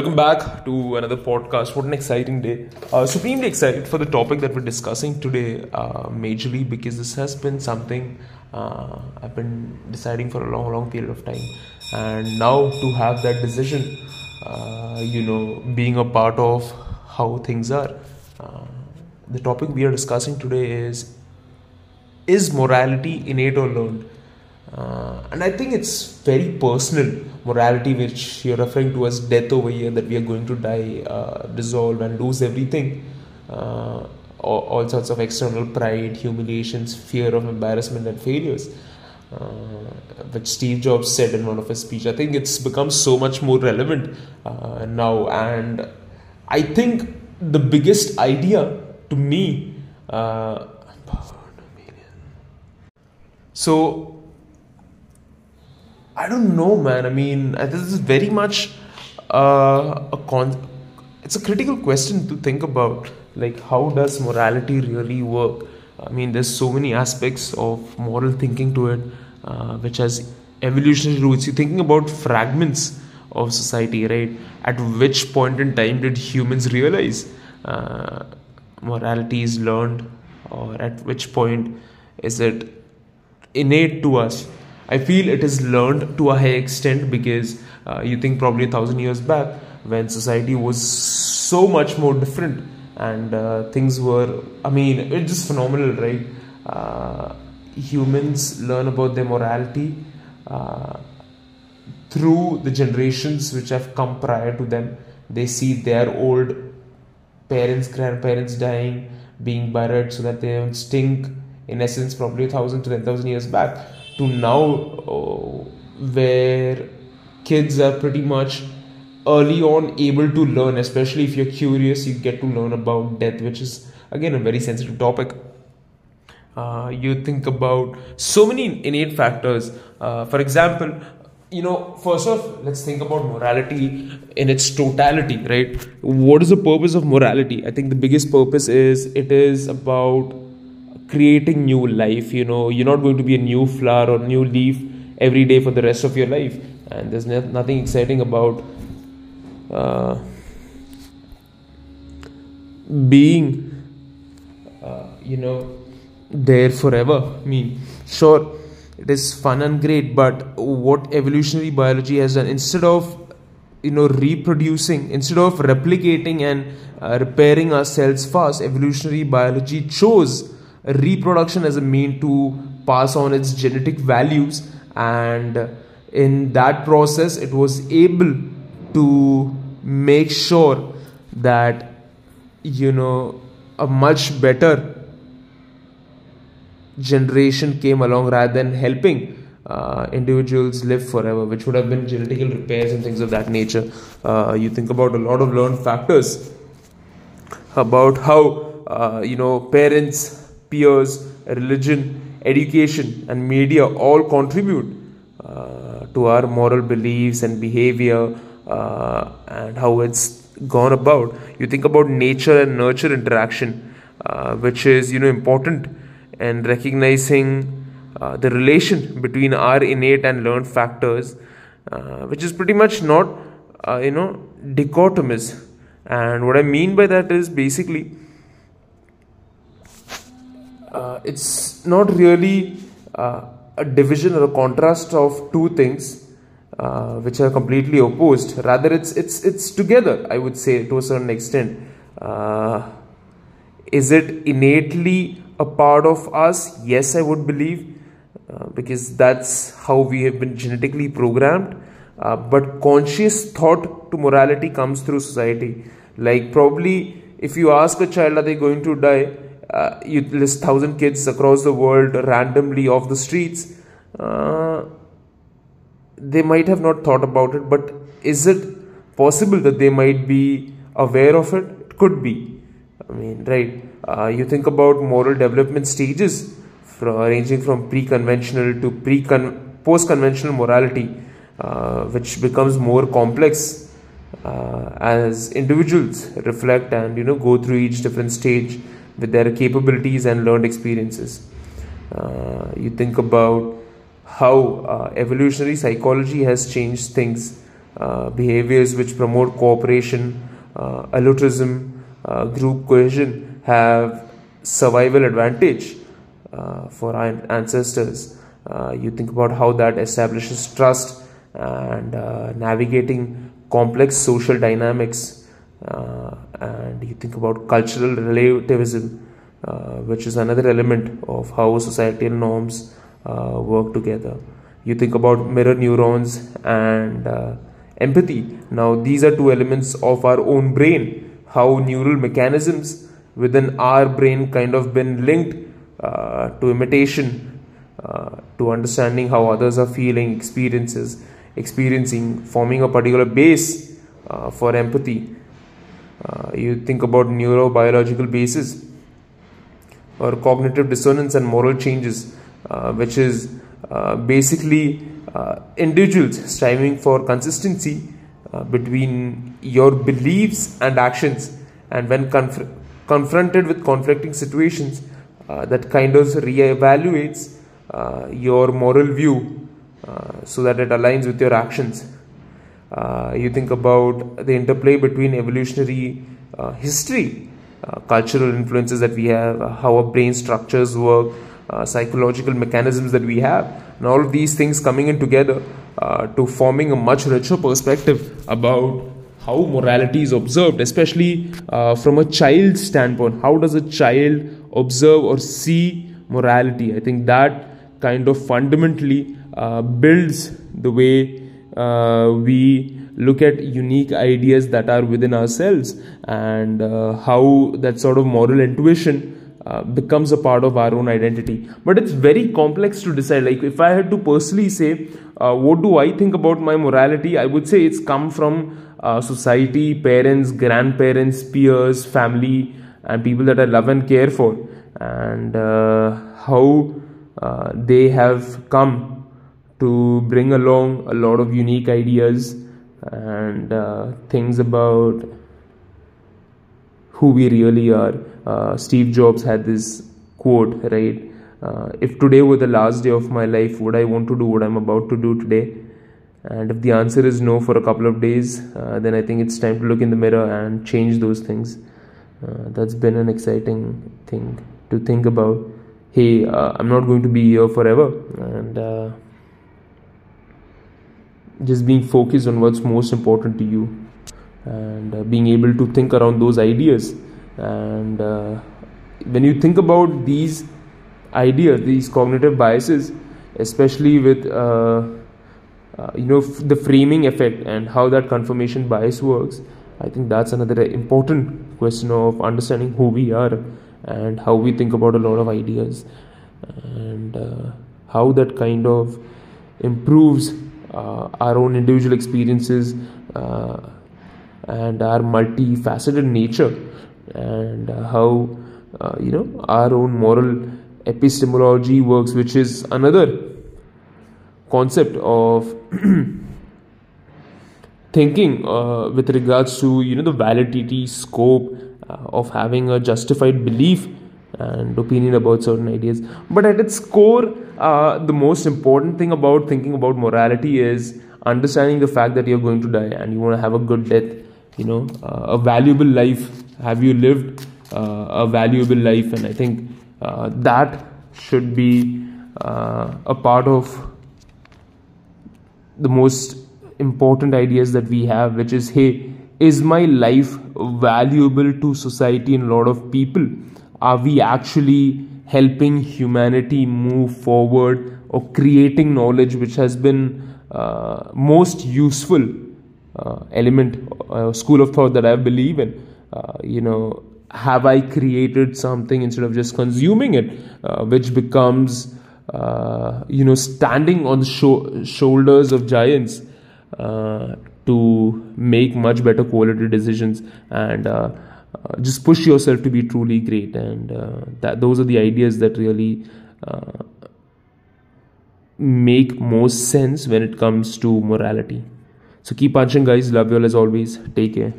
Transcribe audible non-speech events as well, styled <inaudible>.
Welcome back to another podcast. What an exciting day. Uh, supremely excited for the topic that we're discussing today, uh, majorly because this has been something uh, I've been deciding for a long, long period of time. And now to have that decision, uh, you know, being a part of how things are. Uh, the topic we are discussing today is Is morality innate or learned? Uh, and I think it's very personal morality, which you're referring to as death over here, that we are going to die, uh, dissolve, and lose everything. Uh, all, all, sorts of external pride, humiliations, fear of embarrassment, and failures. Uh, which Steve Jobs said in one of his speeches. I think it's become so much more relevant uh, now, and I think the biggest idea to me. Uh, so I don't know, man. I mean, uh, this is very much uh, a con. It's a critical question to think about. Like, how does morality really work? I mean, there's so many aspects of moral thinking to it, uh, which has evolutionary roots. You're thinking about fragments of society, right? At which point in time did humans realize uh, morality is learned, or at which point is it innate to us? I feel it is learned to a high extent because uh, you think probably a thousand years back when society was so much more different and uh, things were, I mean, it's just phenomenal, right? Uh, humans learn about their morality uh, through the generations which have come prior to them. They see their old parents, grandparents dying, being buried so that they don't stink. In essence, probably a thousand to ten thousand years back to now uh, where kids are pretty much early on able to learn especially if you're curious you get to learn about death which is again a very sensitive topic. Uh, you think about so many innate factors. Uh, for example you know first off let's think about morality in its totality right? What is the purpose of morality? I think the biggest purpose is it is about creating new life you know. You're not going to be a new flower or new leaf every day for the rest of your life. And there's nothing exciting about uh, being uh, you know there forever. I mean sure it is fun and great but what evolutionary biology has done instead of you know reproducing instead of replicating and uh, repairing ourselves fast evolutionary biology chose reproduction as a mean to pass on its genetic values and in that process it was able to make sure that you know a much better generation came along rather than helping uh, individuals live forever, which would have been genetical repairs and things of that nature. Uh, you think about a lot of learned factors about how uh, you know parents peers, religion, education, and media all contribute uh, to our moral beliefs and behavior uh, and how it's gone about. You think about nature and nurture interaction, uh, which is you know important, and recognizing uh, the relation between our innate and learned factors, uh, which is pretty much not uh, you know dichotomous. And what I mean by that is basically uh, it's not really uh, a division or a contrast of two things uh, which are completely opposed. Rather, it's it's it's together. I would say to a certain extent. Uh, is it innately a part of us? Yes, I would believe, uh, because that's how we have been genetically programmed. Uh, but conscious thought to morality comes through society. Like probably, if you ask a child, are they going to die? Uh, you list thousand kids across the world randomly off the streets. Uh, they might have not thought about it but is it possible that they might be aware of it? It could be. I mean right uh, you think about moral development stages from, ranging from pre-conventional to pre post-conventional morality uh, which becomes more complex uh, as individuals reflect and you know go through each different stage with their capabilities and learned experiences. Uh, you think about how uh, evolutionary psychology has changed things uh, behaviors which promote cooperation, uh, altruism, uh, group cohesion have survival advantage uh, for our ancestors. You think about how that establishes trust and navigating complex social dynamics. Think about cultural relativism, which is another element of how societal norms work together. You think about mirror neurons and empathy. Now, these are two elements of our own brain, how neural mechanisms within our brain kind of been linked uh, to imitation, uh, to understanding how others are feeling, experiences, experiencing, forming a particular base uh, for empathy. Uh, you think about neurobiological basis or cognitive dissonance and moral changes, uh, which is uh, basically uh, individuals striving for consistency uh, between your beliefs and actions. And when conf- confronted with conflicting situations uh, that kind of reevaluates your moral view so that it aligns with your actions you think about the interplay between evolutionary history cultural influences that we have how our brain structures work psychological mechanisms that we have and all of these things coming in together uh, to forming a much richer perspective about how morality is observed, especially uh, from a child's standpoint. How does a child observe or see morality? I think that kind of fundamentally uh, builds the way uh, we look at unique ideas that are within ourselves and uh, how that sort of moral intuition uh, becomes a part of our own identity. But it's very complex to decide. Like if i had to personally say uh, what do i think about my morality i would say it's come from uh, society parents grandparents peers family and people that i love and care for. And uh, how they have come to bring along a lot of unique ideas and things about who we really are. Uh, Steve Jobs had this quote, right? Uh, if today were the last day of my life, would I want to do what I'm about to do today? And if the answer is no for a couple of days, uh, then I think it's time to look in the mirror and change those things. Uh, that's been an exciting thing to think about. Hey, uh, I'm not going to be here forever, and uh, just being focused on what's most important to you and uh, being able to think around those ideas. And uh, when you think about these ideas these cognitive biases especially with uh, uh you know f- the framing effect and how that confirmation bias works i think that's another important question of understanding who we are and how we think about a lot of ideas. And uh, how that kind of improves our own individual experiences and our multifaceted nature and uh, how uh, you know our own moral epistemology works which is another concept of <clears throat> thinking uh, with regards to you know the validity scope uh, of having a justified belief and opinion about certain ideas. But at its core uh, the most important thing about thinking about morality is understanding the fact that you're going to die and you want to have a good death you know? Uh, a valuable life. Have you lived uh, a valuable life? And i think uh, that should be uh, a part of the most important ideas that we have which is hey is my life valuable to society and a lot of people are we actually helping humanity move forward or creating knowledge which has been uh, most useful uh, element, uh, school of thought that I believe in. Uh, you know, have I created something instead of just consuming it, which becomes, you know, standing on the sho- shoulders of giants to make much better quality decisions and uh, just push yourself to be truly great and uh, that those are the ideas that really uh, make most sense when it comes to morality so keep punching, guys. Love you all as always. Take care.